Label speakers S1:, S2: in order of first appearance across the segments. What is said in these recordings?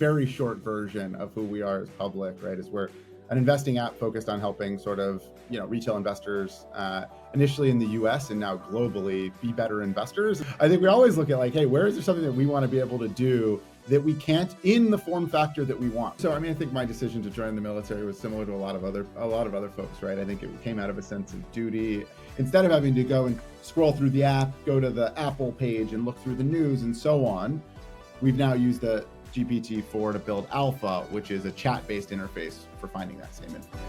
S1: very short version of who we are as public, right? Is we're an investing app focused on helping sort of you know retail investors uh, initially in the U.S. and now globally be better investors. I think we always look at like, hey, where is there something that we want to be able to do that we can't in the form factor that we want. So I mean, I think my decision to join the military was similar to a lot of other a lot of other folks, right? I think it came out of a sense of duty. Instead of having to go and scroll through the app, go to the Apple page and look through the news and so on, we've now used the GPT-4 to build Alpha, which is a chat-based interface for finding that same information.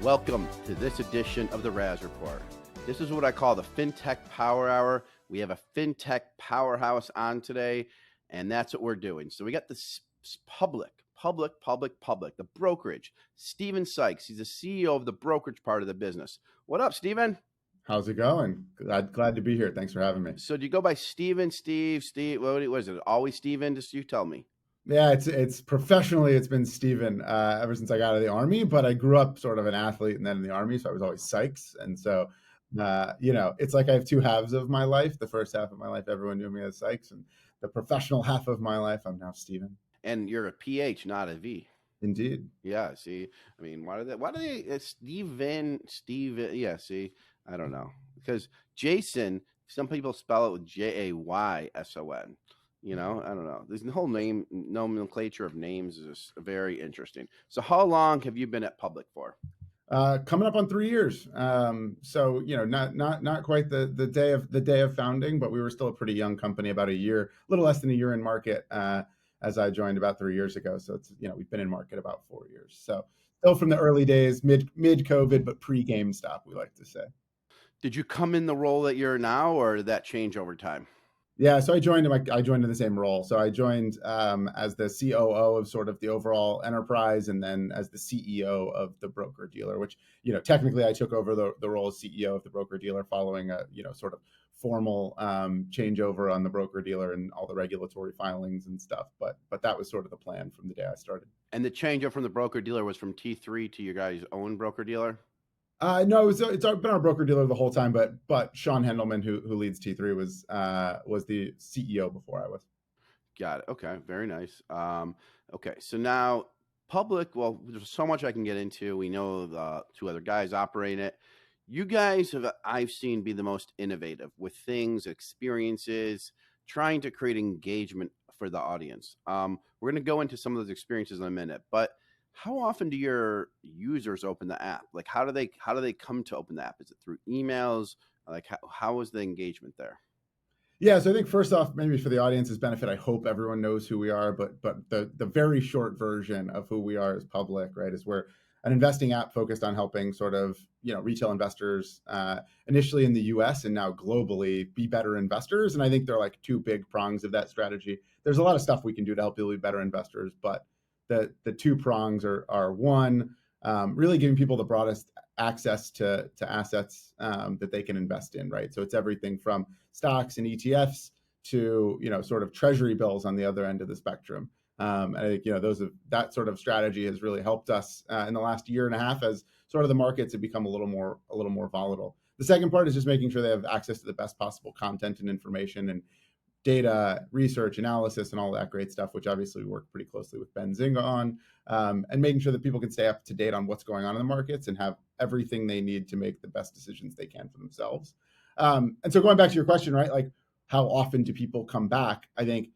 S2: Welcome to this edition of the Raz Report. This is what I call the FinTech Power Hour. We have a FinTech powerhouse on today, and that's what we're doing. So we got this public, public, public, public, the brokerage. Stephen Sikes, he's the CEO of the brokerage part of the business. What up, Stephen?
S1: How's it going? Glad glad to be here. Thanks for having me.
S2: So do you go by Stephen, Steve, Steve? What was it? Always Stephen? Just you tell me.
S1: Yeah, it's it's professionally it's been Stephen uh, ever since I got out of the army. But I grew up sort of an athlete and then in the army, so I was always Sikes. And so, uh, you know, it's like I have two halves of my life. The first half of my life, everyone knew me as Sikes, and the professional half of my life, I'm now Stephen.
S2: And you're a PH, not a V.
S1: Indeed.
S2: Yeah. See, I mean, why do they? Why do they? It's Steven, Steve. Yeah. See, I don't know because Jason. Some people spell it with J A Y S O N. You know, I don't know. This whole name nomenclature of names is very interesting. So, how long have you been at Public for?
S1: Uh, coming up on three years. Um, so you know, not not not quite the the day of the day of founding, but we were still a pretty young company, about a year, a little less than a year in market uh, as I joined about three years ago. So it's you know we've been in market about four years. So still from the early days, mid mid COVID, but pre GameStop, we like to say.
S2: Did you come in the role that you're now, or did that change over time?
S1: Yeah, so I joined. I joined in the same role. So I joined um, as the COO of sort of the overall enterprise, and then as the CEO of the broker dealer. Which you know, technically, I took over the, the role of CEO of the broker dealer following a you know sort of formal um, changeover on the broker dealer and all the regulatory filings and stuff. But but that was sort of the plan from the day I started.
S2: And the changeover from the broker dealer was from T three to your guys' own broker dealer.
S1: Uh, no, it was, it's been our broker dealer the whole time, but but Sean Hendelman, who who leads T3, was uh, was the CEO before I was.
S2: Got it. Okay, very nice. Um, okay, so now public. Well, there's so much I can get into. We know the two other guys operate it. You guys have I've seen be the most innovative with things, experiences, trying to create engagement for the audience. Um, we're going to go into some of those experiences in a minute, but how often do your users open the app? Like how do they how do they come to open the app? Is it through emails? Like how, how is the engagement there?
S1: Yeah so i think first off maybe for the audience's benefit i hope everyone knows who we are but but the the very short version of who we are is public right? Is we're an investing app focused on helping sort of you know retail investors uh, initially in the us and now globally be better investors and i think there are like two big prongs of that strategy there's a lot of stuff we can do to help people be better investors but the the two prongs are are one, um, really giving people the broadest access to to assets um, that they can invest in, right? So it's everything from stocks and ETFs to you know sort of treasury bills on the other end of the spectrum. Um, and I think you know those have, that sort of strategy has really helped us uh, in the last year and a half as sort of the markets have become a little more a little more volatile. The second part is just making sure they have access to the best possible content and information and data research analysis and all that great stuff which obviously we work pretty closely with Ben Benzinga on um, and making sure that people can stay up to date on what's going on in the markets and have everything they need to make the best decisions they can for themselves um, and so going back to your question right like how often do people come back i think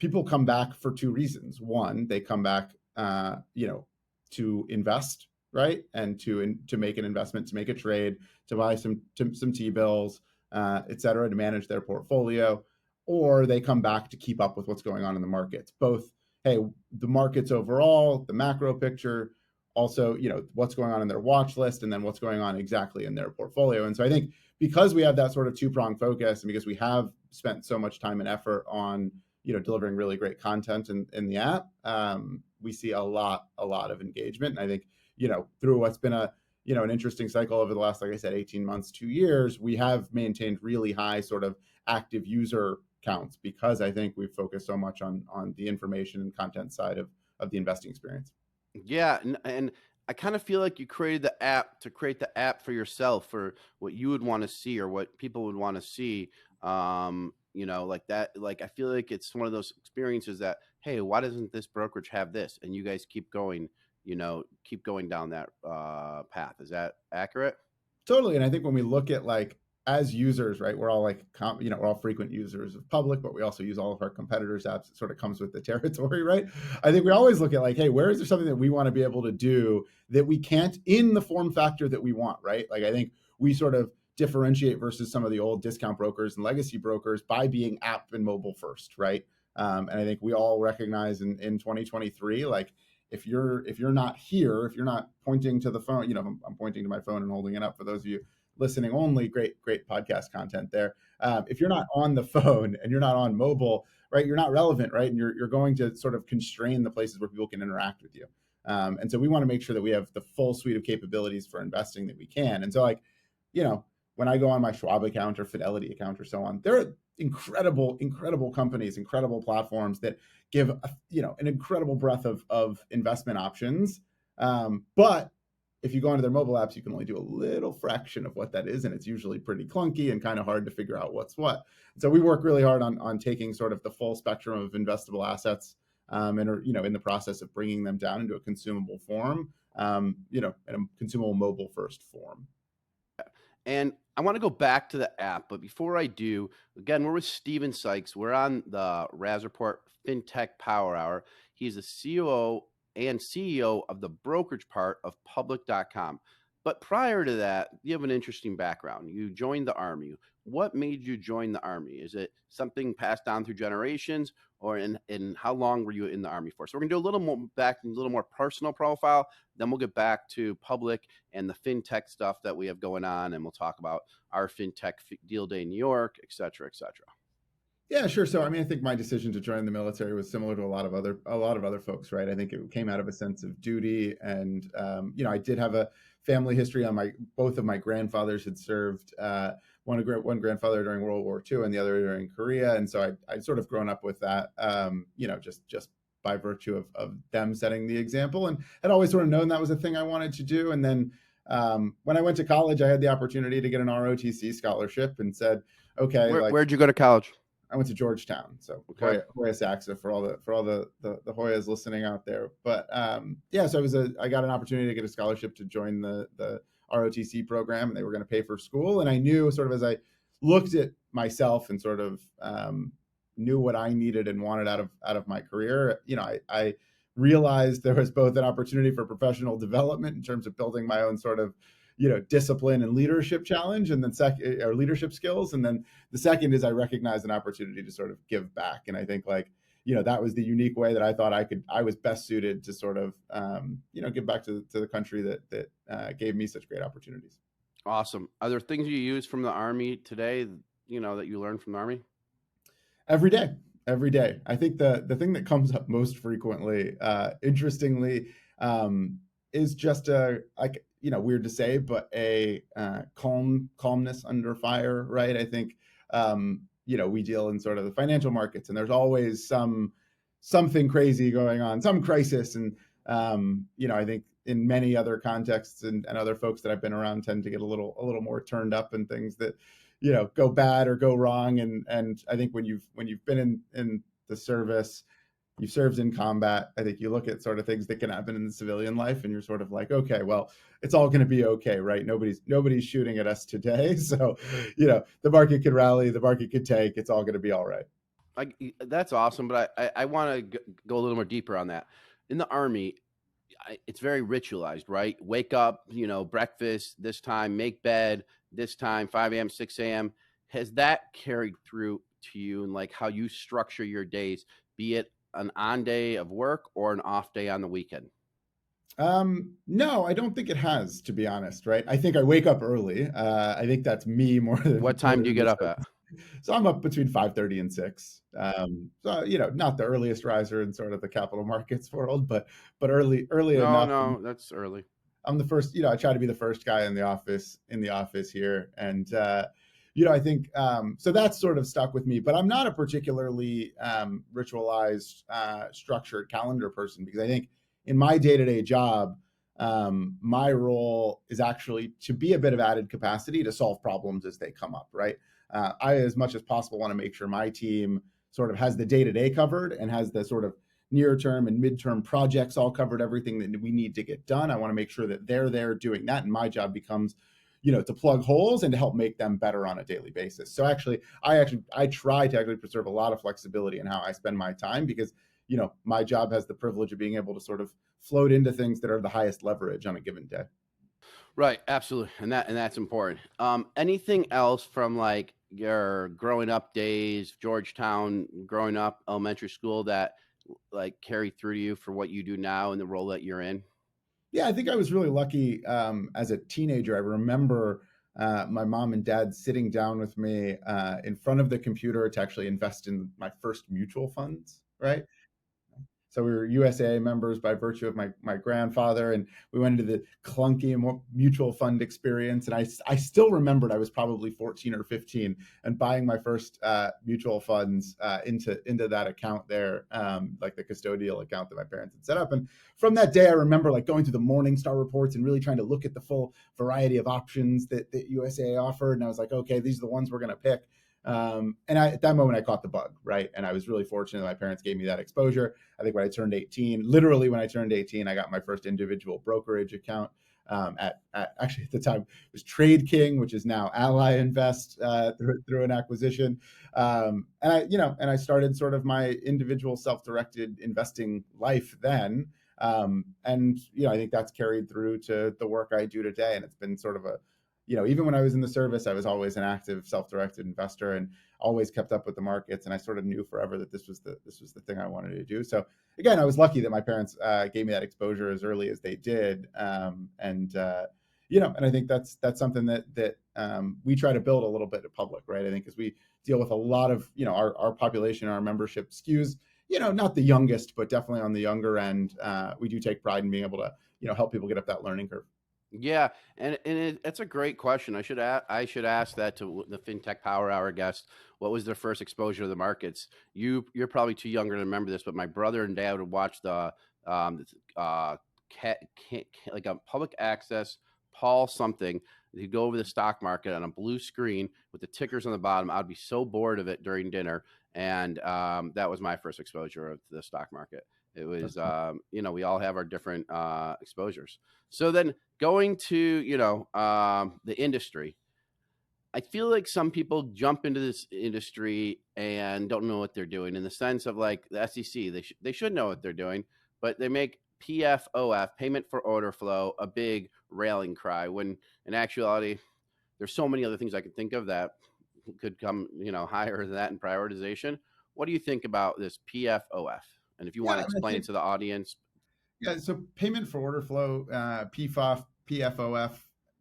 S1: people come back for two reasons one they come back uh, you know to invest right and to in, to make an investment to make a trade to buy some to, some t-bills uh, et cetera to manage their portfolio or they come back to keep up with what's going on in the markets. Both, hey, the markets overall, the macro picture, also, you know, what's going on in their watch list, and then what's going on exactly in their portfolio. And so I think because we have that sort of two prong focus, and because we have spent so much time and effort on, you know, delivering really great content in, in the app, um, we see a lot, a lot of engagement. And I think, you know, through what's been a you know an interesting cycle over the last like i said 18 months two years we have maintained really high sort of active user counts because I think we've focused so much on on the information and content side of of the investing experience.
S2: Yeah, and, and I kind of feel like you created the app to create the app for yourself for what you would want to see or what people would want to see. Um, you know, like that. Like I feel like it's one of those experiences that, hey, why doesn't this brokerage have this? And you guys keep going. You know, keep going down that uh, path. Is that accurate?
S1: Totally. And I think when we look at like as users, right, we're all like, you know, we're all frequent users of public, but we also use all of our competitors' apps. It sort of comes with the territory, right? I think we always look at like, hey, where is there something that we want to be able to do that we can't in the form factor that we want, right? Like, I think we sort of differentiate versus some of the old discount brokers and legacy brokers by being app and mobile first, right? Um, and I think we all recognize in, in 2023, like if you're if you're not here, if you're not pointing to the phone, you know, I'm, I'm pointing to my phone and holding it up for those of you listening only, great, great podcast content there. Um, if you're not on the phone and you're not on mobile, right, you're not relevant, right? And you're, you're going to sort of constrain the places where people can interact with you. Um, and so we want to make sure that we have the full suite of capabilities for investing that we can. And so, like, you know, when I go on my Schwab account or Fidelity account or so on, there are incredible, incredible companies, incredible platforms that give, a, you know, an incredible breadth of, of investment options. Um, but if you go into their mobile apps, you can only do a little fraction of what that is, and it's usually pretty clunky and kind of hard to figure out what's what. So we work really hard on on taking sort of the full spectrum of investable assets, um, and are you know in the process of bringing them down into a consumable form, um, you know, in a consumable mobile first form.
S2: And I want to go back to the app, but before I do, again, we're with Stephen Sikes. We're on the Raz Report FinTech Power Hour. He's the COO and CEO of the brokerage part of public.com. But prior to that, you have an interesting background. You joined the Army. What made you join the Army? Is it something passed down through generations, or in, in how long were you in the Army for? So we're gonna do a little more back, a little more personal profile. Then we'll get back to public and the fintech stuff that we have going on, and we'll talk about our fintech deal day in New York, et cetera, et cetera.
S1: Yeah, sure. So, I mean, I think my decision to join the military was similar to a lot of other a lot of other folks, right? I think it came out of a sense of duty, and um, you know, I did have a family history on my both of my grandfathers had served. Uh, one one grandfather during World War II, and the other during Korea, and so I I sort of grown up with that. Um, you know, just just by virtue of of them setting the example, and had always sort of known that was a thing I wanted to do. And then um, when I went to college, I had the opportunity to get an ROTC scholarship, and said, okay,
S2: Where, like, where'd you go to college?
S1: I went to Georgetown, so okay. Hoya, Hoya Saxa for all the for all the, the the Hoyas listening out there. But um, yeah, so I was a I got an opportunity to get a scholarship to join the the ROTC program, and they were going to pay for school. And I knew sort of as I looked at myself and sort of um, knew what I needed and wanted out of out of my career. You know, I, I realized there was both an opportunity for professional development in terms of building my own sort of you know discipline and leadership challenge and then second or leadership skills and then the second is i recognize an opportunity to sort of give back and i think like you know that was the unique way that i thought i could i was best suited to sort of um, you know give back to, to the country that that uh, gave me such great opportunities.
S2: Awesome. Are there things you use from the army today you know that you learned from the army?
S1: Every day every day. I think the the thing that comes up most frequently uh interestingly um is just a like you know weird to say, but a uh, calm calmness under fire, right? I think um, you know we deal in sort of the financial markets, and there's always some something crazy going on, some crisis, and um, you know I think in many other contexts and, and other folks that I've been around tend to get a little a little more turned up and things that you know go bad or go wrong, and and I think when you've when you've been in in the service you served in combat. I think you look at sort of things that can happen in the civilian life, and you're sort of like, okay, well, it's all going to be okay, right? Nobody's nobody's shooting at us today, so you know the market could rally, the market could take. It's all going to be all right.
S2: I, that's awesome, but I I, I want to go a little more deeper on that. In the army, it's very ritualized, right? Wake up, you know, breakfast this time, make bed this time, 5 a.m., 6 a.m. Has that carried through to you and like how you structure your days, be it an on day of work or an off day on the weekend?
S1: Um, no, I don't think it has, to be honest. Right? I think I wake up early. Uh, I think that's me more than.
S2: What time do you get up at?
S1: So I'm up between five thirty and six. Um, so you know, not the earliest riser in sort of the capital markets world, but but early early
S2: no,
S1: enough.
S2: No, no, that's early.
S1: I'm the first. You know, I try to be the first guy in the office in the office here, and uh, you know, I think um, so. That's sort of stuck with me. But I'm not a particularly um, ritualized, uh, structured calendar person because I think in my day to day job, um, my role is actually to be a bit of added capacity to solve problems as they come up, right? Uh, I, as much as possible, want to make sure my team sort of has the day to day covered and has the sort of near term and midterm projects all covered, everything that we need to get done. I want to make sure that they're there doing that. And my job becomes, you know, to plug holes and to help make them better on a daily basis. So actually, I actually, I try to actually preserve a lot of flexibility in how I spend my time because, you know, my job has the privilege of being able to sort of float into things that are the highest leverage on a given day.
S2: Right, absolutely, and that and that's important. Um, anything else from like your growing up days, Georgetown, growing up, elementary school that like carry through to you for what you do now and the role that you're in?
S1: Yeah, I think I was really lucky um, as a teenager. I remember uh, my mom and dad sitting down with me uh, in front of the computer to actually invest in my first mutual funds, right? So we were USAA members by virtue of my my grandfather, and we went into the clunky mutual fund experience. And I I still remembered I was probably 14 or 15 and buying my first uh, mutual funds uh, into into that account there, um, like the custodial account that my parents had set up. And from that day, I remember like going through the Morningstar reports and really trying to look at the full variety of options that that USAA offered. And I was like, okay, these are the ones we're going to pick. Um, and I, at that moment, I caught the bug, right? And I was really fortunate that my parents gave me that exposure. I think when I turned 18, literally when I turned 18, I got my first individual brokerage account. Um, at, at, actually at the time it was TradeKing, which is now Ally Invest uh, through, through, an acquisition. Um, and I, you know, and I started sort of my individual self-directed investing life then. Um, and you know, I think that's carried through to the work I do today, and it's been sort of a you know, even when I was in the service, I was always an active, self-directed investor and always kept up with the markets. And I sort of knew forever that this was the this was the thing I wanted to do. So again, I was lucky that my parents uh, gave me that exposure as early as they did. Um, and uh, you know, and I think that's that's something that that um, we try to build a little bit of public, right? I think as we deal with a lot of you know our our population, our membership skews, you know, not the youngest, but definitely on the younger end. Uh, we do take pride in being able to you know help people get up that learning curve.
S2: Yeah, and and it, it's a great question. I should a- I should ask that to the FinTech Power Hour guest. What was their first exposure to the markets? You you're probably too younger to remember this, but my brother and dad would watch the um uh like a public access Paul something. He'd go over the stock market on a blue screen with the tickers on the bottom. I'd be so bored of it during dinner, and um, that was my first exposure of the stock market. It was, um, you know, we all have our different uh, exposures. So then going to, you know, um, the industry, I feel like some people jump into this industry and don't know what they're doing in the sense of like the SEC, they, sh- they should know what they're doing, but they make PFOF, payment for order flow, a big railing cry when in actuality, there's so many other things I can think of that could come, you know, higher than that in prioritization. What do you think about this PFOF? And if you yeah, want to explain think, it to the audience.
S1: Yeah, so payment for order flow, uh, PFOF, PFOF,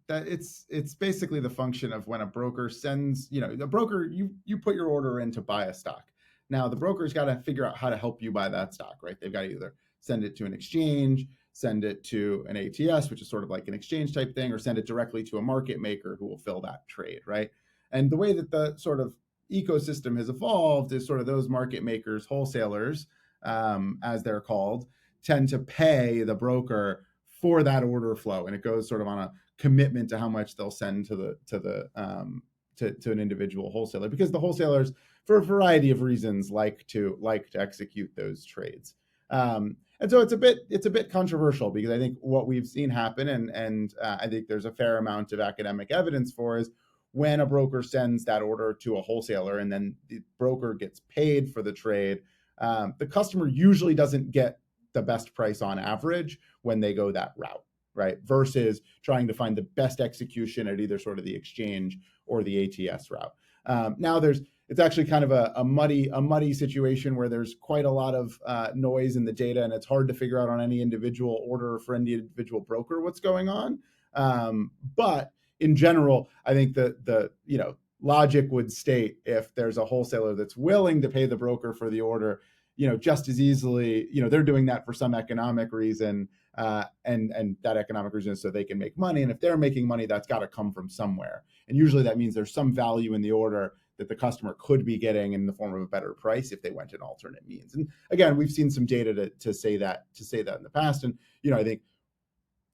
S1: that it's it's basically the function of when a broker sends, you know, the broker you you put your order in to buy a stock. Now the broker's got to figure out how to help you buy that stock, right? They've got to either send it to an exchange, send it to an ATS, which is sort of like an exchange type thing, or send it directly to a market maker who will fill that trade, right? And the way that the sort of ecosystem has evolved is sort of those market makers, wholesalers, um, as they're called, tend to pay the broker for that order flow, and it goes sort of on a commitment to how much they'll send to the to the um, to, to an individual wholesaler because the wholesalers, for a variety of reasons, like to like to execute those trades. Um, and so it's a bit it's a bit controversial because I think what we've seen happen, and and uh, I think there's a fair amount of academic evidence for is when a broker sends that order to a wholesaler and then the broker gets paid for the trade um, the customer usually doesn't get the best price on average when they go that route right? Versus trying to find the best execution at either sort of the exchange or the ats route. Um, now there's it's actually kind of a, a, muddy a muddy situation where there's quite a lot of uh, noise in the data and it's hard to figure out on any individual order for any individual broker what's going on. Um, but in general i think the the you know logic would state if there's a wholesaler that's willing to pay the broker for the order you know just as easily you know they're doing that for some economic reason uh, and and that economic reason is so they can make money and if they're making money that's got to come from somewhere. And usually that means there's some value in the order that the customer could be getting in the form of a better price if they went an alternate means. And again we've seen some data to, to say that to say that in the past and you know i think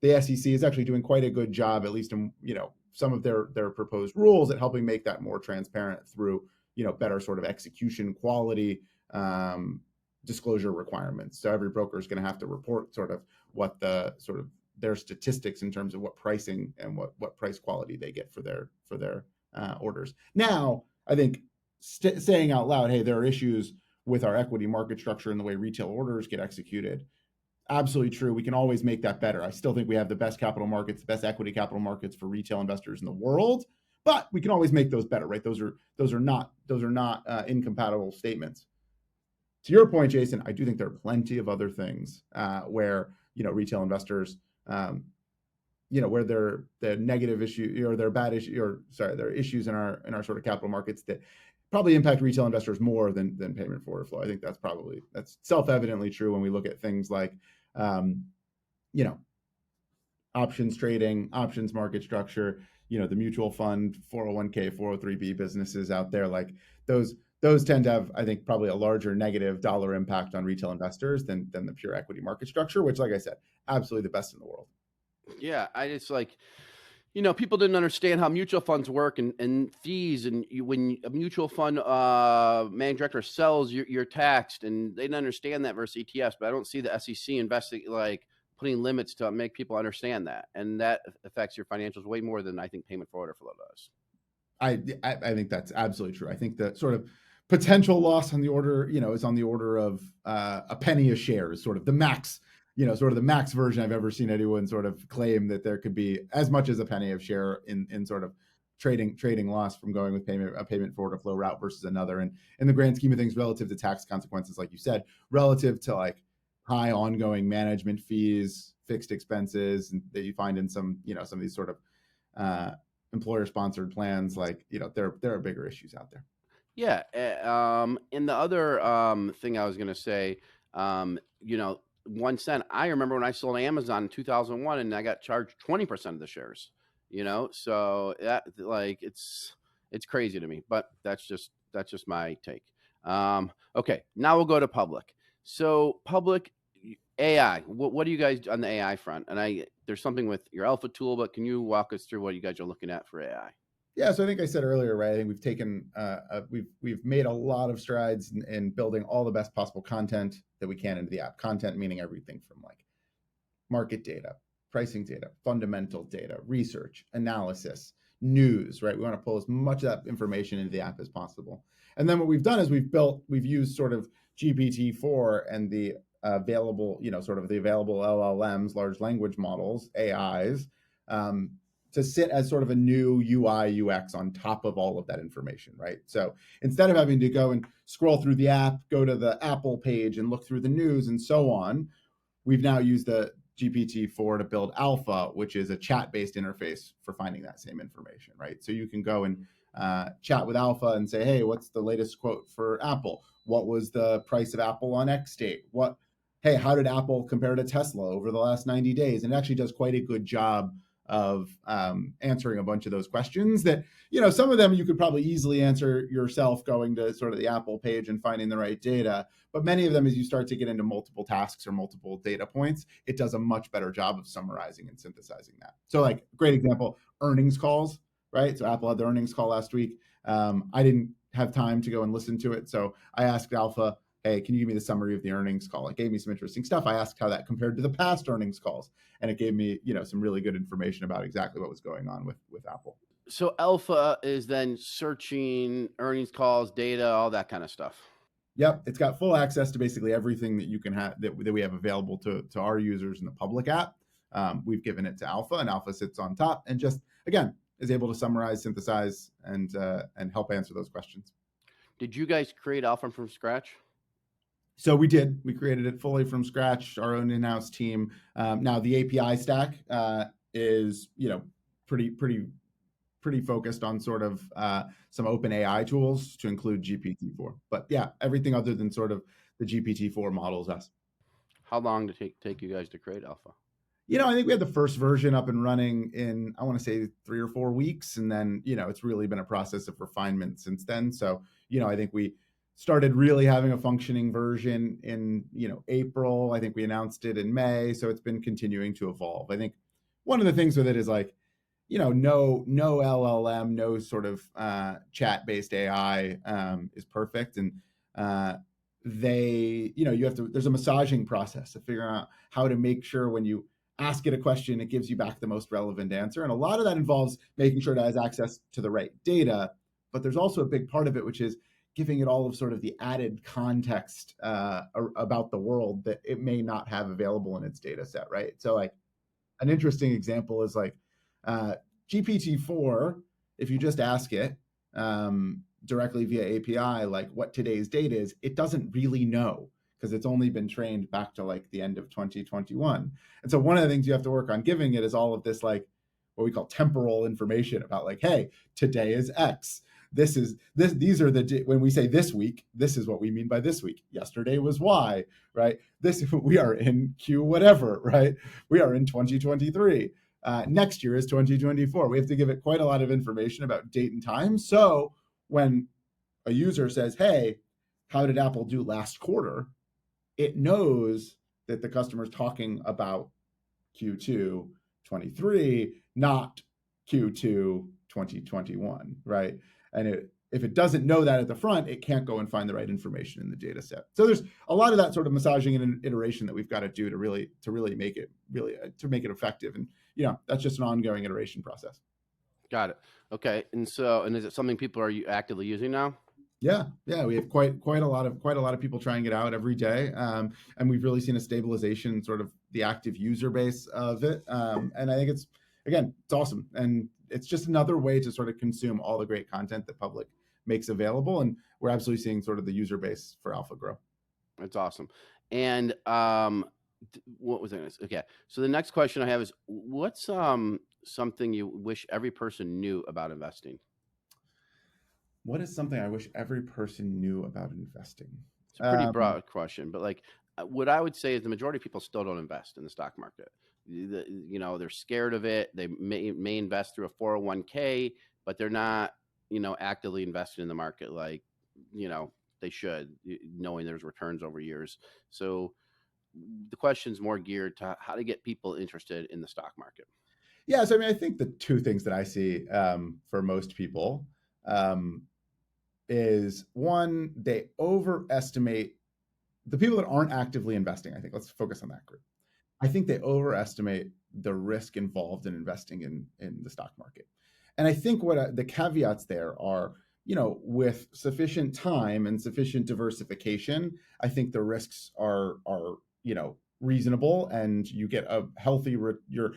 S1: the SEC is actually doing quite a good job, at least in you know some of their their proposed rules, at helping make that more transparent through you know better sort of execution quality um, disclosure requirements. So every broker is going to have to report sort of what the sort of their statistics in terms of what pricing and what what price quality they get for their for their uh, orders. Now, I think st- saying out loud, hey, there are issues with our equity market structure and the way retail orders get executed. Absolutely true. We can always make that better. I still think we have the best capital markets, the best equity capital markets for retail investors in the world, but we can always make those better, right? Those are those are not those are not uh, incompatible statements. To your point, Jason, I do think there are plenty of other things uh, where you know retail investors um, you know where there the negative issue or their bad issue or sorry there are issues in our in our sort of capital markets that probably impact retail investors more than than payment for flow. I think that's probably that's self-evidently true when we look at things like um, you know options trading, options market structure, you know the mutual fund, 401k, 403b businesses out there like those those tend to have I think probably a larger negative dollar impact on retail investors than than the pure equity market structure, which like I said, absolutely the best in the world.
S2: Yeah, I just like, you know, people didn't understand how mutual funds work and, and fees. And you, when a mutual fund uh, managing director sells, you're, you're taxed, and they didn't understand that versus ETFs. But I don't see the SEC investing like putting limits to make people understand that, and that affects your financials way more than I think payment for order flow does.
S1: I, I, think that's absolutely true. I think that sort of potential loss on the order, you know, is on the order of uh, a penny a share is sort of the max you know, sort of the max version I've ever seen anyone sort of claim that there could be as much as a penny of share in in sort of trading trading loss from going with payment a payment forward flow route versus another. And in the grand scheme of things, relative to tax consequences, like you said, relative to like high ongoing management fees, fixed expenses that you find in some, you know, some of these sort of uh, employer sponsored plans, like, you know, there there are bigger issues out there.
S2: Yeah. Eh, um, and the other um, thing I was going to say, um, you know, one cent. I remember when I sold Amazon in 2001 and I got charged 20% of the shares, you know? So that like, it's, it's crazy to me, but that's just, that's just my take. Um, okay. Now we'll go to public. So public AI, what, what do you guys on the AI front? And I, there's something with your alpha tool, but can you walk us through what you guys are looking at for AI?
S1: Yeah, so I think I said earlier, right? I think we've taken, uh, uh, we've we've made a lot of strides in, in, building all the best possible content that we can into the app. Content meaning everything from like market data, pricing data, fundamental data, research, analysis, news, right? We want to pull as much of that information into the app as possible. And then what we've done is we've built, we've used sort of GPT-4 and the available, you know, sort of the available LLMs, large language models, AIs, um, to sit as sort of a new UI UX on top of all of that information, right? So instead of having to go and scroll through the app, go to the Apple page and look through the news and so on, we've now used the GPT-4 to build Alpha, which is a chat-based interface for finding that same information, right? So you can go and uh, chat with Alpha and say, "Hey, what's the latest quote for Apple? What was the price of Apple on X date? What? Hey, how did Apple compare to Tesla over the last 90 days?" And it actually does quite a good job of um, answering a bunch of those questions that you know some of them you could probably easily answer yourself going to sort of the apple page and finding the right data but many of them as you start to get into multiple tasks or multiple data points it does a much better job of summarizing and synthesizing that. So like great example earnings calls right? So apple had the earnings call last week. Um, i didn't have time to go and listen to it so i asked alpha hey, can you give me the summary of the earnings call? It gave me some interesting stuff. I asked how that compared to the past earnings calls, and it gave me, you know, some really good information about exactly what was going on with with Apple.
S2: So Alpha is then searching earnings calls, data, all that kind of stuff.
S1: Yep, it's got full access to basically everything that you can have that, that we have available to to our users in the public app. Um, we've given it to Alpha, and Alpha sits on top, and just again is able to summarize, synthesize, and uh, and help answer those questions.
S2: Did you guys create Alpha from scratch?
S1: So we did. We created it fully from scratch, our own in-house team. Um, now the API stack uh, is, you know, pretty pretty pretty focused on sort of uh, some OpenAI tools to include GPT-4. But yeah, everything other than sort of the GPT-4 models us.
S2: How long did it take, take you guys to create Alpha?
S1: You know, I think we had the first version up and running in I want to say three or four weeks, and then you know it's really been a process of refinement since then. So you know, I think we started really having a functioning version in you know April. I think we announced it in May, so it's been continuing to evolve. I think one of the things with it is like, you know, no no LLM, no sort of uh, chat based AI um, is perfect, and uh, they, you know, you have to. There's a massaging process of figuring out how to make sure when you ask it a question, it gives you back the most relevant answer, and a lot of that involves making sure it has access to the right data. But there's also a big part of it, which is giving it all of sort of the added context uh, about the world that it may not have available in its data set, right? So, like, an interesting example is like uh, GPT-4. If you just ask it um, directly via API, like what today's date is, it doesn't really know because it's only been trained back to like the end of 2021. And so, one of the things you have to work on giving it is all of this like what we call temporal information about like, hey, today is X this is this these are the when we say this week this is what we mean by this week. Yesterday was y right? This we are in q whatever right? We are in 2023 uh, next year is 2024 we have to give it quite a lot of information about date and time. So when a user says hey how did apple do last quarter? it knows that the customer is talking about q2 23 not q2 2021 right and it, if it doesn't know that at the front, it can't go and find the right information in the data set. So there's a lot of that sort of massaging and iteration that we've got to do to really to really make it really uh, to make it effective. And you know that's just an ongoing iteration process.
S2: Got it. Okay. And so, and is it something people are actively using now?
S1: Yeah, yeah, we have quite quite a lot of quite a lot of people trying it out every day, um, and we've really seen a stabilization sort of the active user base of it. Um, and I think it's again, it's awesome, and it's just another way to sort of consume all the great content that public makes available and we're absolutely seeing sort of the user base for alpha grow.
S2: That's awesome. And um what was it okay. So the next question i have is what's um something you wish every person knew about investing?
S1: What is something i wish every person knew about investing?
S2: It's a pretty um, broad question but like uh, what i would say is the majority of people still don't invest in the stock market the, you know they're scared of it they may, may invest through a 401k but they're not you know actively invested in the market like you know they should knowing there's returns over years. So the question is more geared to how to get people interested in the stock market.
S1: Yeah so i mean i think the two things that i see um, for most people um, is one they overestimate the people that aren't actively investing i think. Let's focus on that group I think they overestimate the risk involved in investing in in the stock market. And I think what I, the caveats there are, you know, with sufficient time and sufficient diversification, I think the risks are are you know reasonable, and you get a healthy. Re- you're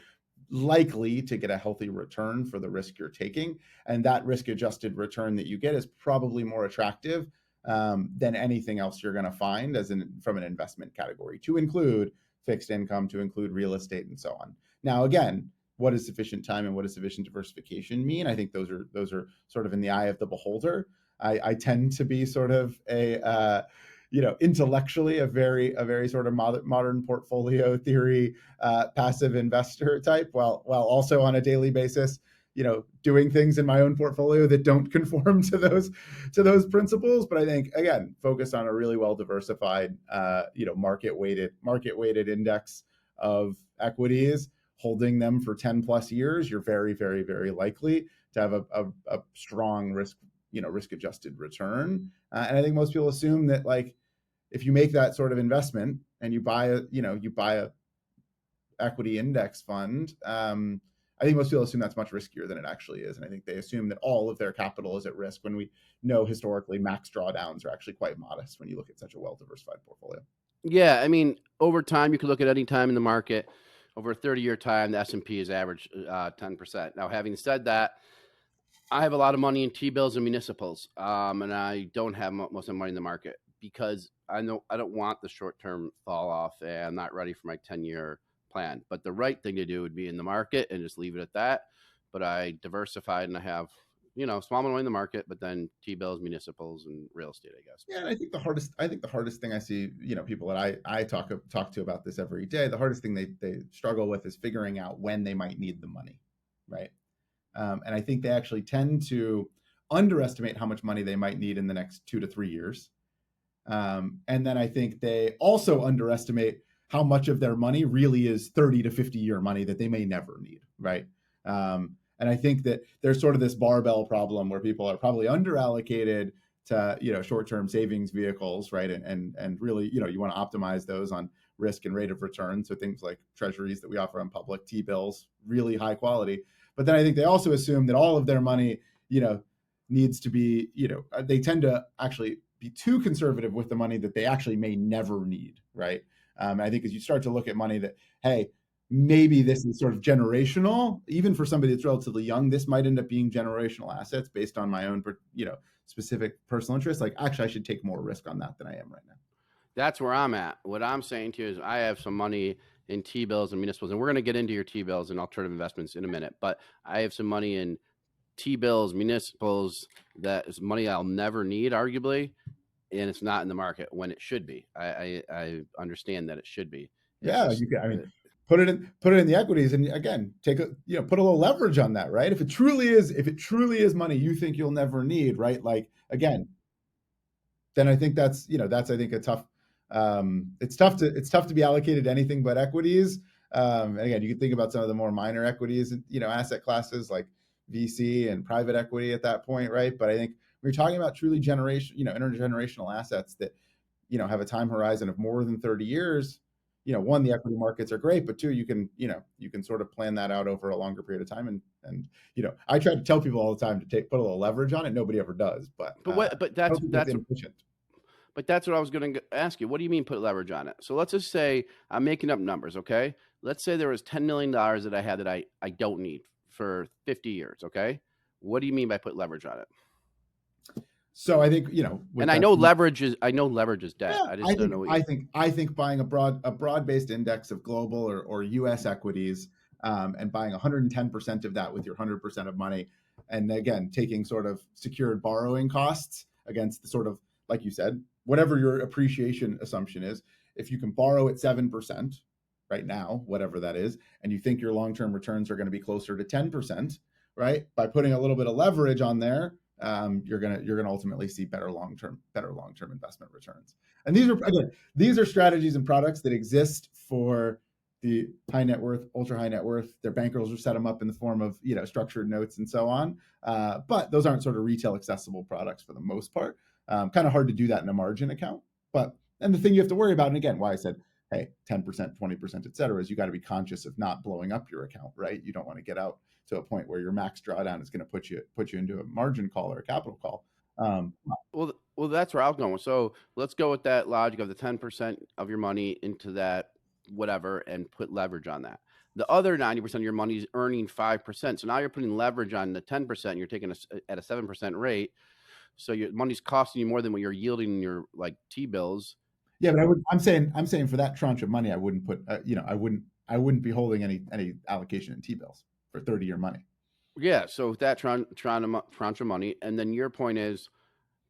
S1: likely to get a healthy return for the risk you're taking, and that risk adjusted return that you get is probably more attractive um, than anything else you're going to find as an from an investment category. To include fixed income to include real estate and so on. Now, again, what does sufficient time and what does sufficient diversification mean? I think those are those are sort of in the eye of the beholder. I, I tend to be sort of a uh, you know intellectually a very a very sort of modern, modern portfolio theory uh, passive investor type, while while also on a daily basis you know doing things in my own portfolio that don't conform to those to those principles. But i think again focus on a really well diversified uh, you know market weighted market weighted index of equities holding them for 10 plus years. You're very very very likely to have a, a, a strong risk you know risk adjusted return. Uh, and i think most people assume that like if you make that sort of investment and you buy a you know you buy a equity index fund um, I think most people assume that's much riskier than it actually is. And I think they assume that all of their capital is at risk when we know historically max drawdowns are actually quite modest when you look at such a well diversified portfolio.
S2: Yeah, I mean, over time, you could look at any time in the market. Over a 30 year time, the S&P is averaged uh, 10%. Now, having said that, I have a lot of money in T-bills and municipals, um, and I don't have most of my money in the market because I know I don't want the short term fall off, and I'm not ready for my 10 year plan. But the right thing to do would be in the market and just leave it at that. But I diversified and I have, you know, small money in the market, but then T bills, municipals, and real estate, I guess.
S1: Yeah, I think the hardest, I think the hardest thing I see, you know, people that I I talk talk to about this every day, the hardest thing they they struggle with is figuring out when they might need the money, right? Um, and I think they actually tend to underestimate how much money they might need in the next two to three years. Um, and then I think they also underestimate how much of their money really is 30 to 50 year money that they may never need, right? Um, and I think that there's sort of this barbell problem where people are probably underallocated to you know short-term savings vehicles, right? And and and really, you know, you want to optimize those on risk and rate of return. So things like treasuries that we offer on public T bills, really high quality. But then I think they also assume that all of their money, you know, needs to be, you know, uh, they tend to actually be too conservative with the money that they actually may never need, right? Um, I think as you start to look at money that, hey, maybe this is sort of generational, even for somebody that's relatively young, this might end up being generational assets based on my own, you know, specific personal interest. Like, actually, I should take more risk on that than I am right now.
S2: That's where I'm at. What I'm saying to you is, I have some money in T bills and municipals, and we're going to get into your T bills and alternative investments in a minute. But I have some money in T bills, municipals that is money I'll never need, arguably, and it's not in the market when it should be. I I, I understand that it should be.
S1: It's yeah, just, you can. I mean, put it in put it in the equities, and again, take a you know put a little leverage on that, right? If it truly is if it truly is money you think you'll never need, right? Like again, then I think that's you know that's I think a tough. Um, it's tough to it's tough to be allocated to anything but equities. Um, and again, you can think about some of the more minor equities, you know, asset classes like VC and private equity at that point, right? But I think we're talking about truly generation, you know, intergenerational assets that, you know, have a time horizon of more than 30 years. You know, one, the equity markets are great, but two, you can, you know, you can sort of plan that out over a longer period of time. And and you know, I try to tell people all the time to take put a little leverage on it. Nobody ever does, but
S2: but what? Uh, but that's that's inefficient. But that's what I was going to ask you. What do you mean put leverage on it? So let's just say I'm making up numbers, okay? Let's say there was $10 million that I had that I, I don't need for 50 years. Okay. What do you mean by put leverage on it?
S1: So I think you know,
S2: and I know leverage is I know leverage is debt.
S1: Yeah,
S2: I
S1: just I don't know. I think I think buying a broad a broad based index of global or, or U.S. equities um, and buying 110 percent of that with your 100 percent of money, and again taking sort of secured borrowing costs against the sort of like you said, whatever your appreciation assumption is. If you can borrow at seven percent, right now, whatever that is, and you think your long term returns are going to be closer to 10%, right? By putting a little bit of leverage on there, um, you're gonna you're gonna ultimately see better long term better long term investment returns. And these are again these are strategies and products that exist for the high net worth, ultra high net worth. Their bankers will set them up in the form of you know structured notes and so on. Uh, but those aren't sort of retail accessible products for the most part. Um, kind of hard to do that in a margin account. But and the thing you have to worry about, and again, why I said hey, 10%, 20%, et cetera, is you got to be conscious of not blowing up your account, right? You don't want to get out to a point where your max drawdown is going to put you put you into a margin call or a capital call. Um,
S2: well, well, that's where I was going. So let's go with that logic of the 10% of your money into that whatever and put leverage on that. The other 90% of your money is earning 5%. So now you're putting leverage on the 10%, you're taking a, at a 7% rate. So your money's costing you more than what you're yielding in your like T bills
S1: yeah, but I would. I'm saying. I'm saying for that tranche of money, I wouldn't put. Uh, you know, I wouldn't. I wouldn't be holding any any allocation in T bills for 30 year money.
S2: Yeah. So that tranche tranche of money, and then your point is,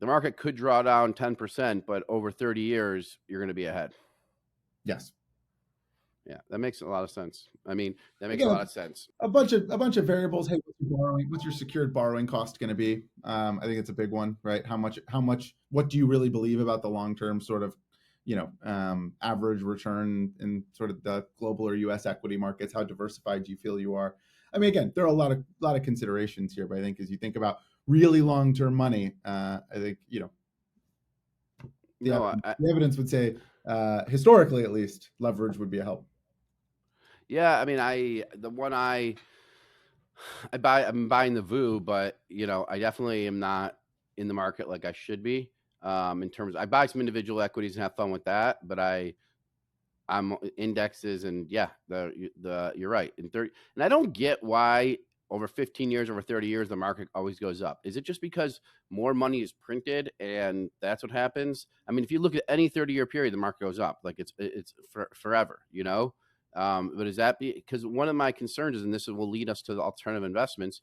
S2: the market could draw down 10 percent, but over 30 years, you're going to be ahead.
S1: Yes.
S2: Yeah, that makes a lot of sense. I mean, that makes Again, a lot of sense.
S1: A bunch of a bunch of variables. Hey, what's your borrowing? What's your secured borrowing cost going to be? Um, I think it's a big one, right? How much? How much? What do you really believe about the long term sort of you know um, average return in sort of the global or U.S. equity markets? How diversified do you feel you are? I mean, again, there are a lot of lot of considerations here, but I think as you think about really long term money, uh, I think you know the, no, evidence, I, the evidence would say uh, historically at least leverage would be a help.
S2: Yeah, I mean, I the one I I buy I'm buying the VOO, but you know I definitely am not in the market like I should be um, in terms of, I buy some individual equities and have fun with that, but I I'm uh, indexes and yeah, the the you're right. In 30 and I don't get why over 15 years, over 30 years, the market always goes up. Is it just because more money is printed and that's what happens? I mean, if you look at any 30 year period, the market goes up like it's it's for, forever, you know. Um, but is that because one of my concerns is, and this will lead us to the alternative investments,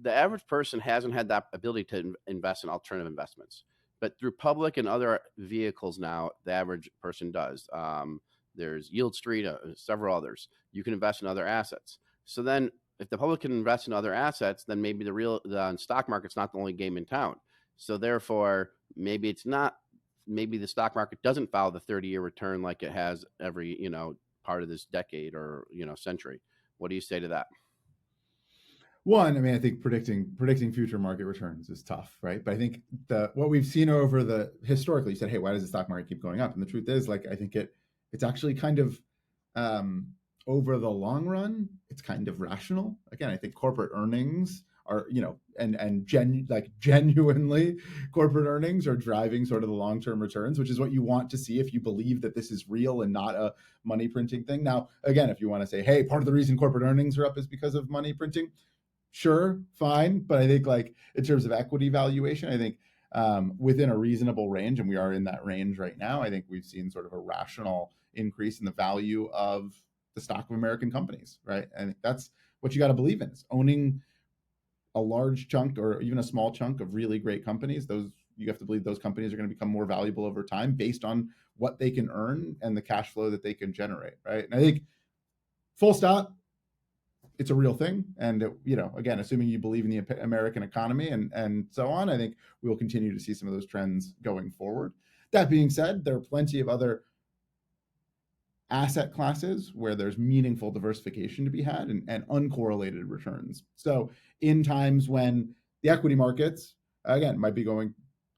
S2: the average person hasn't had that ability to invest in alternative investments but through public and other vehicles now, the average person does. Um, there's Yieldstreet, uh, several others. You can invest in other assets. So then, if the public can invest in other assets, then maybe the real the stock market's not the only game in town. So therefore, maybe it's not maybe the stock market doesn't follow the 30 year return like it has every you know part of this decade or you know century. What do you say to that?
S1: One, I mean, I think predicting predicting future market returns is tough, right? But I think the what we've seen over the historically, you said, hey, why does the stock market keep going up? And the truth is, like, I think it it's actually kind of um, over the long run, it's kind of rational. Again, I think corporate earnings are you know and and gen like genuinely corporate earnings are driving sort of the long-term returns which is what you want to see if you believe that this is real and not a money printing thing now again if you want to say hey part of the reason corporate earnings are up is because of money printing sure fine but i think like in terms of equity valuation i think um, within a reasonable range and we are in that range right now i think we've seen sort of a rational increase in the value of the stock of american companies right and that's what you got to believe in is owning a large chunk or even a small chunk of really great companies, those you have to believe those companies are going to become more valuable over time based on what they can earn and the cash flow that they can generate, right? And I think full stop, it's a real thing. And it, you know, again, assuming you believe in the American economy and and so on, I think we will continue to see some of those trends going forward. That being said, there are plenty of other asset classes where there's meaningful diversification to be had and, and uncorrelated returns. So in times when the equity markets, again, might be going,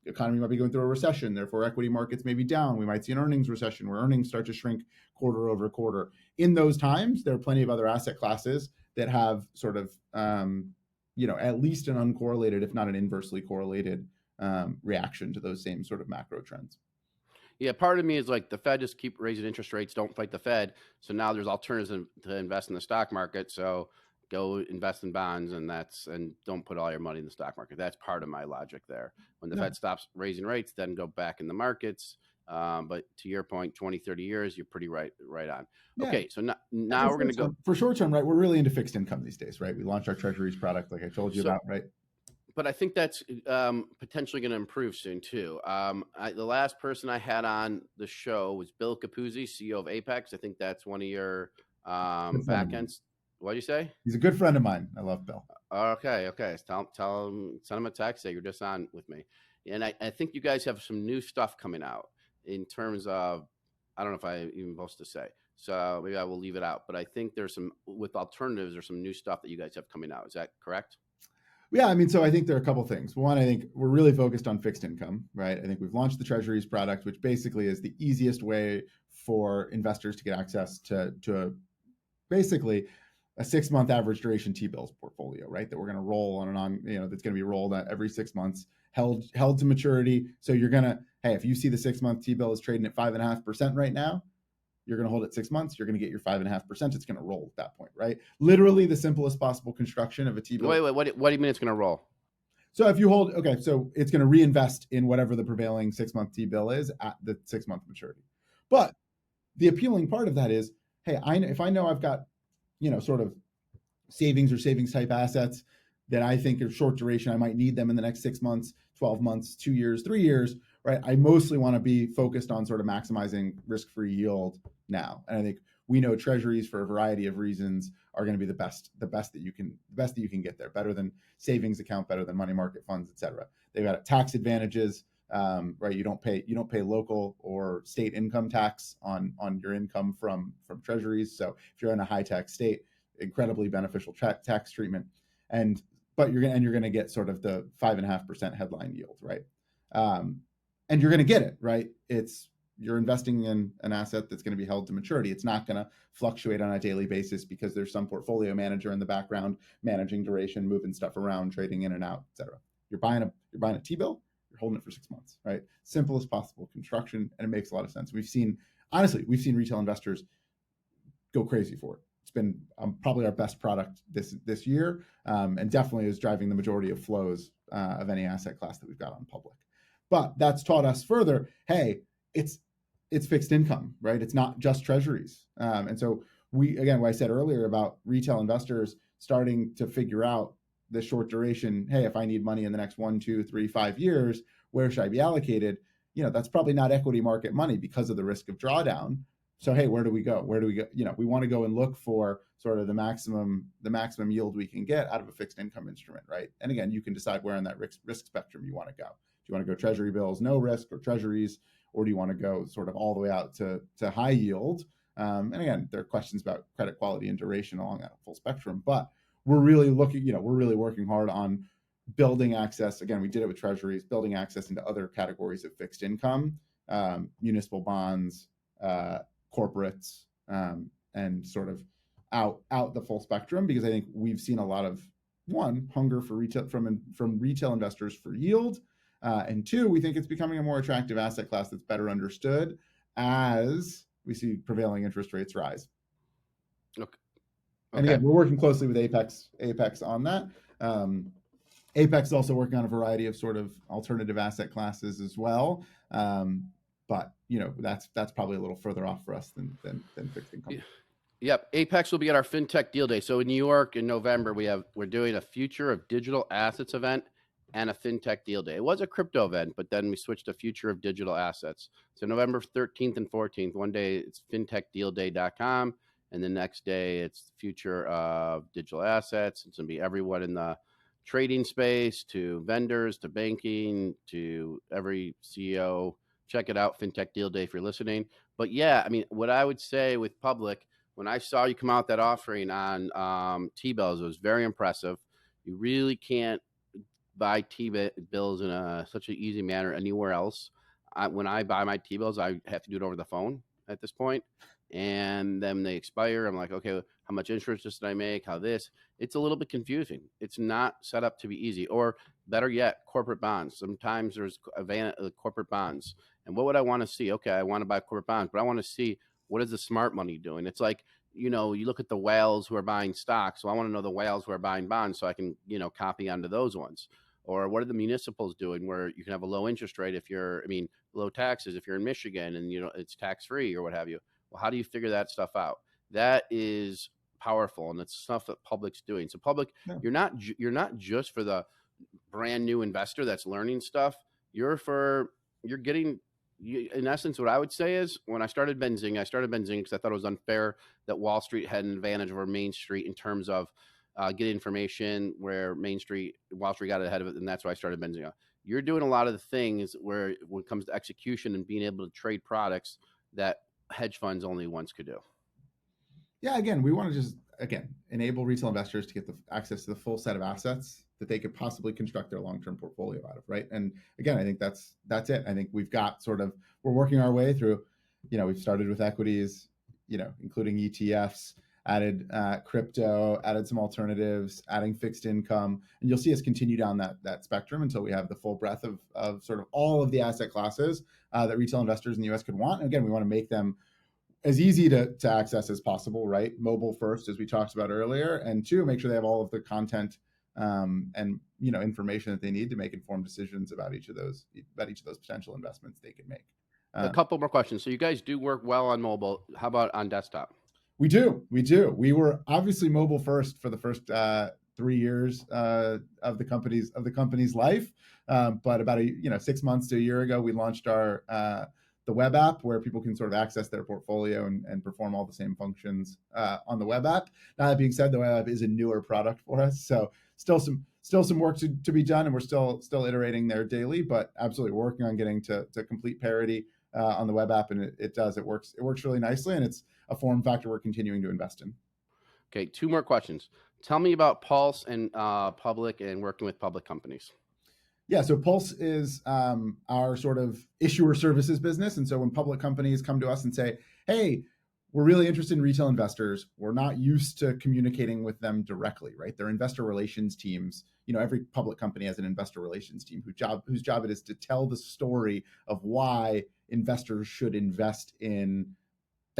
S1: economy might be going through a recession, therefore equity markets may be down. We might see an earnings recession where earnings start to shrink quarter over quarter. In those times, there are plenty of other asset classes that have sort of, um, you know, at least an uncorrelated, if not an inversely correlated um, reaction to those same sort of macro trends.
S2: Yeah, part of me is like the Fed just keep raising interest rates, don't fight the Fed. So now there's alternatives to invest in the stock market. So go invest in bonds and that's and don't put all your money in the stock market. That's part of my logic there. When the yeah. Fed stops raising rates, then go back in the markets. Um, but to your point, 20, 30 years, you're pretty right right on. Yeah. Okay, so now, now we're going to go
S1: for short term, right? We're really into fixed income these days, right? We launched our treasuries product, like I told you so, about, right?
S2: But I think that's um, potentially going to improve soon too. Um, I, the last person I had on the show was Bill Capuzzi, CEO of Apex. I think that's one of your um, backends. What do you say?
S1: He's a good friend of mine. I love Bill.
S2: Okay, okay. Tell, tell him, send him a text. Say you're just on with me. And I, I think you guys have some new stuff coming out in terms of, I don't know if I even supposed to say. So maybe I will leave it out. But I think there's some with alternatives. There's some new stuff that you guys have coming out. Is that correct?
S1: Yeah, I mean, so I think there are a couple things. One, I think we're really focused on fixed income, right? I think we've launched the Treasuries product, which basically is the easiest way for investors to get access to to basically a six month average duration T bills portfolio, right? That we're going to roll on and on, you know, that's going to be rolled at every six months, held held to maturity. So you're going to, hey, if you see the six month T bill is trading at five and a half percent right now, you're going to hold it six months. You're going to get your five and a half percent. It's going to roll at that point, right? Literally the simplest possible construction of a T bill.
S2: Wait, wait, what, what do you mean it's going to roll?
S1: So if you hold, okay, so it's going to reinvest in whatever the prevailing six month T bill is at the six month maturity. But the appealing part of that is, hey, I if I know I've got, you know, sort of savings or savings type assets that I think are short duration, I might need them in the next six months, 12 months, two years, three years, right? I mostly want to be focused on sort of maximizing risk free yield now. And I think we know treasuries for a variety of reasons are going to be the best, the best that you can, the best that you can get there, better than savings account, better than money market funds, et cetera. They've got tax advantages, um, right? You don't pay, you don't pay local or state income tax on on your income from from treasuries. So if you're in a high tax state, incredibly beneficial tra- tax treatment. And but you're gonna and you're gonna get sort of the five and a half percent headline yield, right? Um, and you're gonna get it, right? It's you're investing in an asset that's going to be held to maturity. It's not going to fluctuate on a daily basis because there's some portfolio manager in the background managing duration, moving stuff around, trading in and out, etc. You're buying a you're buying a T-bill, you're holding it for six months, right? Simple as possible construction, and it makes a lot of sense. We've seen honestly, we've seen retail investors go crazy for it. It's been um, probably our best product this this year, um, and definitely is driving the majority of flows uh, of any asset class that we've got on public. But that's taught us further. Hey, it's it's fixed income, right? It's not just treasuries. Um, and so we, again, what I said earlier about retail investors starting to figure out the short duration, hey, if I need money in the next one, two, three, five years, where should I be allocated? You know, that's probably not equity market money because of the risk of drawdown. So hey, where do we go? Where do we go? You know, we want to go and look for sort of the maximum the maximum yield we can get out of a fixed income instrument, right? And again, you can decide where on that risk risk spectrum you want to go. Do you want to go treasury bills, no risk, or treasuries, or do you want to go sort of all the way out to to high yield? Um, and again, there are questions about credit quality and duration along that full spectrum, but we're really looking, you know, we're really working hard on building access. Again, we did it with treasuries, building access into other categories of fixed income, um, municipal bonds, uh, corporates, um, and sort of out out the full spectrum because I think we've seen a lot of one hunger for retail from from retail investors for yield, uh, and two, we think it's becoming a more attractive asset class that's better understood as we see prevailing interest rates rise.
S2: Okay.
S1: And again, we're working closely with Apex Apex on that. Um, Apex is also working on a variety of sort of alternative asset classes as well. Um, but you know that's that's probably a little further off for us than than, than fixed income.
S2: Yeah. Yep, Apex will be at our FinTech Deal Day. So in New York in November, we have we're doing a Future of Digital Assets event and a FinTech Deal Day. It was a crypto event, but then we switched to Future of Digital Assets. So November 13th and 14th, one day it's fintechdealday.com, and the next day it's Future of Digital Assets. It's going to be everyone in the trading space to vendors to banking to every CEO. Check it out, FinTech Deal Day if you're listening. But yeah, I mean, what I would say with public when I saw you come out that offering on um, T bills, it was very impressive. You really can't buy T bills in a, such an easy manner anywhere else. I, when I buy my T bills, I have to do it over the phone at this point. and then they expire. I'm like, okay, how much interest did I make? How this? It's a little bit confusing. It's not set up to be easy. Or better yet, corporate bonds. Sometimes there's a van, uh, corporate bonds, and what would I want to see? Okay, I want to buy corporate bonds, but I want to see what is the smart money doing? It's like, you know, you look at the whales who are buying stocks. So I want to know the whales who are buying bonds so I can, you know, copy onto those ones. Or what are the municipals doing where you can have a low interest rate if you're, I mean, low taxes if you're in Michigan and, you know, it's tax free or what have you. Well, how do you figure that stuff out? That is powerful and it's stuff that public's doing. So public, yeah. you're not, you're not just for the brand new investor that's learning stuff. You're for, you're getting you, in essence, what I would say is when I started Benzinga, I started Benzinga because I thought it was unfair that Wall Street had an advantage over Main Street in terms of uh, getting information where Main Street, Wall Street got ahead of it, and that's why I started Benzinga. You're doing a lot of the things where, when it comes to execution and being able to trade products that hedge funds only once could do.
S1: Yeah, again, we want to just again enable retail investors to get the access to the full set of assets that they could possibly construct their long-term portfolio out of right and again i think that's that's it i think we've got sort of we're working our way through you know we've started with equities you know including etfs added uh, crypto added some alternatives adding fixed income and you'll see us continue down that that spectrum until we have the full breadth of, of sort of all of the asset classes uh, that retail investors in the us could want and again we want to make them as easy to, to access as possible, right? Mobile first, as we talked about earlier, and two, make sure they have all of the content um, and you know information that they need to make informed decisions about each of those about each of those potential investments they can make.
S2: a um, couple more questions. So you guys do work well on mobile. How about on desktop?
S1: We do. We do. We were obviously mobile first for the first uh, three years uh, of the company's of the company's life. Um, but about a you know six months to a year ago, we launched our uh, the web app where people can sort of access their portfolio and, and perform all the same functions uh, on the web app. Now that being said, the web app is a newer product for us, so still some still some work to, to be done, and we're still still iterating there daily. But absolutely working on getting to, to complete parity uh, on the web app, and it, it does it works it works really nicely, and it's a form factor we're continuing to invest in.
S2: Okay, two more questions. Tell me about Pulse and uh, public and working with public companies.
S1: Yeah, so Pulse is um, our sort of issuer services business. And so when public companies come to us and say, hey, we're really interested in retail investors, we're not used to communicating with them directly, right? They're investor relations teams. You know, every public company has an investor relations team whose job whose job it is to tell the story of why investors should invest in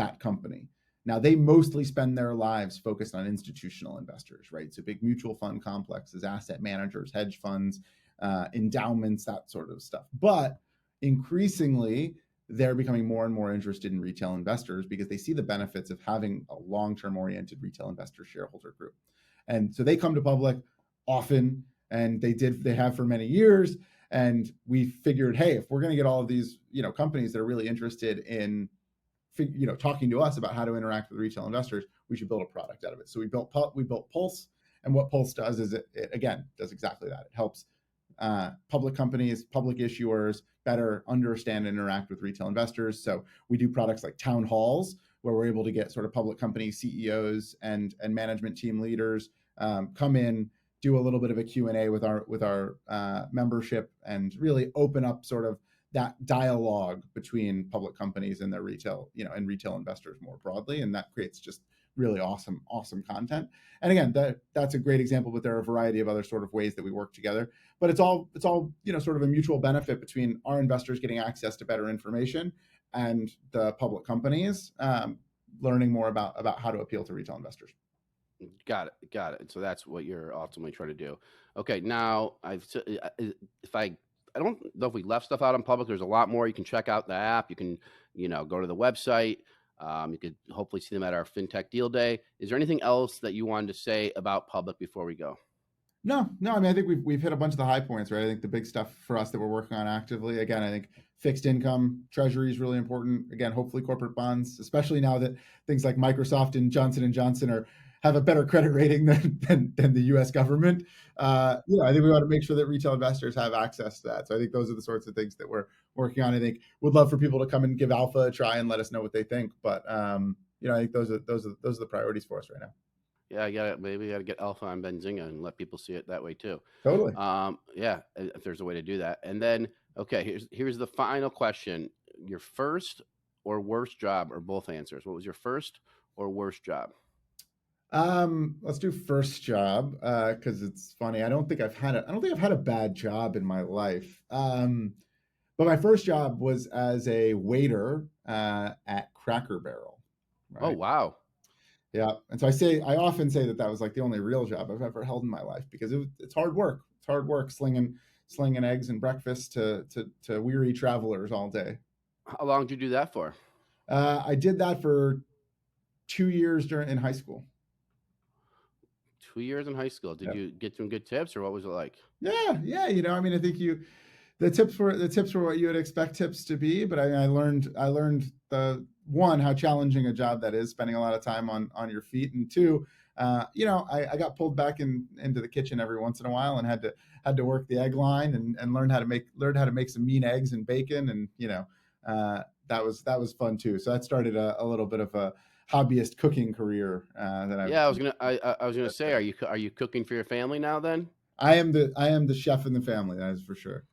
S1: that company. Now, they mostly spend their lives focused on institutional investors, right? So big mutual fund complexes, asset managers, hedge funds, uh, endowments, that sort of stuff. But increasingly, they're becoming more and more interested in retail investors because they see the benefits of having a long term oriented retail investor shareholder group. And so they come to public often, and they did, they have for many years. And we figured, hey, if we're going to get all of these, you know, companies that are really interested in, you know, talking to us about how to interact with retail investors, we should build a product out of it. So we built we built Pulse, and what Pulse does is it, it again does exactly that. It helps uh, public companies, public issuers better understand and interact with retail investors. So we do products like town halls, where we're able to get sort of public company CEOs and and management team leaders um, come in, do a little bit of a Q and A with our with our uh, membership, and really open up sort of that dialogue between public companies and their retail, you know, and retail investors more broadly, and that creates just really awesome, awesome content. And again, that that's a great example, but there are a variety of other sort of ways that we work together. But it's all it's all you know sort of a mutual benefit between our investors getting access to better information and the public companies um, learning more about about how to appeal to retail investors.
S2: Got it. Got it. So that's what you're ultimately trying to do. Okay. Now, I've uh, if I I don't know if we left stuff out in public. There's a lot more. You can check out the app. You can you know go to the website. Um, you could hopefully see them at our FinTech Deal Day. Is there anything else that you wanted to say about public before we go?
S1: No, no. I mean, I think we've we've hit a bunch of the high points, right? I think the big stuff for us that we're working on actively. Again, I think fixed income, treasury is really important. Again, hopefully corporate bonds, especially now that things like Microsoft and Johnson and Johnson are have a better credit rating than than, than the U.S. government. Uh, you know, I think we want to make sure that retail investors have access to that. So I think those are the sorts of things that we're working on. I think would love for people to come and give Alpha a try and let us know what they think. But um, you know, I think those are those are those are the priorities for us right now.
S2: Yeah, I got it. Maybe I got to get Alpha on Benzinga and let people see it that way too.
S1: Totally.
S2: Um, yeah, if there's a way to do that. And then, okay, here's here's the final question: Your first or worst job, or both answers? What was your first or worst job?
S1: Um, let's do first job because uh, it's funny. I don't think I've had a I don't think I've had a bad job in my life. Um, but my first job was as a waiter uh, at Cracker Barrel.
S2: Oh, right? Oh wow!
S1: Yeah, and so I say I often say that that was like the only real job I've ever held in my life because it, it's hard work. It's hard work slinging slinging eggs and breakfast to to to weary travelers all day.
S2: How long did you do that for?
S1: Uh, I did that for two years during in high school.
S2: Two years in high school. Did you get some good tips, or what was it like?
S1: Yeah, yeah. You know, I mean, I think you the tips were the tips were what you would expect tips to be, but I, I learned I learned the one how challenging a job that is spending a lot of time on on your feet and two uh, you know I, I, got pulled back in into the kitchen every once in a while and had to had to work the egg line and, and learn how to make learn how to make some mean eggs and bacon and you know uh, that was that was fun too so that started a, a little bit of a hobbyist cooking career uh, that I
S2: yeah I was gonna I, I was gonna say are you are you cooking for your family now then
S1: I am the I am the chef in the family that is for sure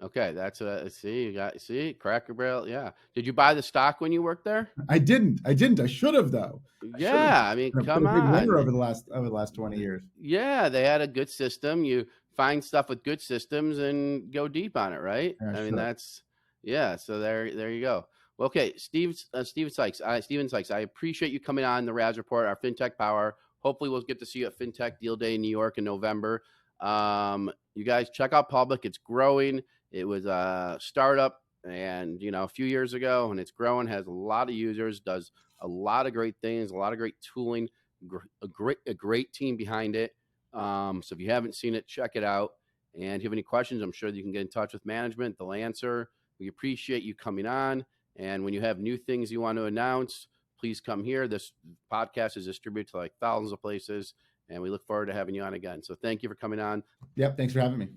S2: Okay, that's a see. You got see Cracker Barrel. Yeah. Did you buy the stock when you worked there?
S1: I didn't. I didn't. I should have though.
S2: I yeah, I mean, come a big on.
S1: Winner over the last over the last twenty years.
S2: Yeah, they had a good system. You find stuff with good systems and go deep on it, right? Yeah, I sure. mean, that's yeah. So there, there you go. Well, okay, Steve, uh, Stephen Sikes, I, Stephen Sikes. I appreciate you coming on the Raz Report, our FinTech Power. Hopefully, we'll get to see you at FinTech Deal Day in New York in November. Um, you guys check out Public; it's growing it was a startup and you know a few years ago and it's growing has a lot of users does a lot of great things a lot of great tooling a great a great team behind it um, so if you haven't seen it check it out and if you have any questions i'm sure you can get in touch with management they'll answer we appreciate you coming on and when you have new things you want to announce please come here. This podcast is distributed to like thousands of places and we look forward to having you on again. So thank you for coming on.
S1: Yep thanks for having me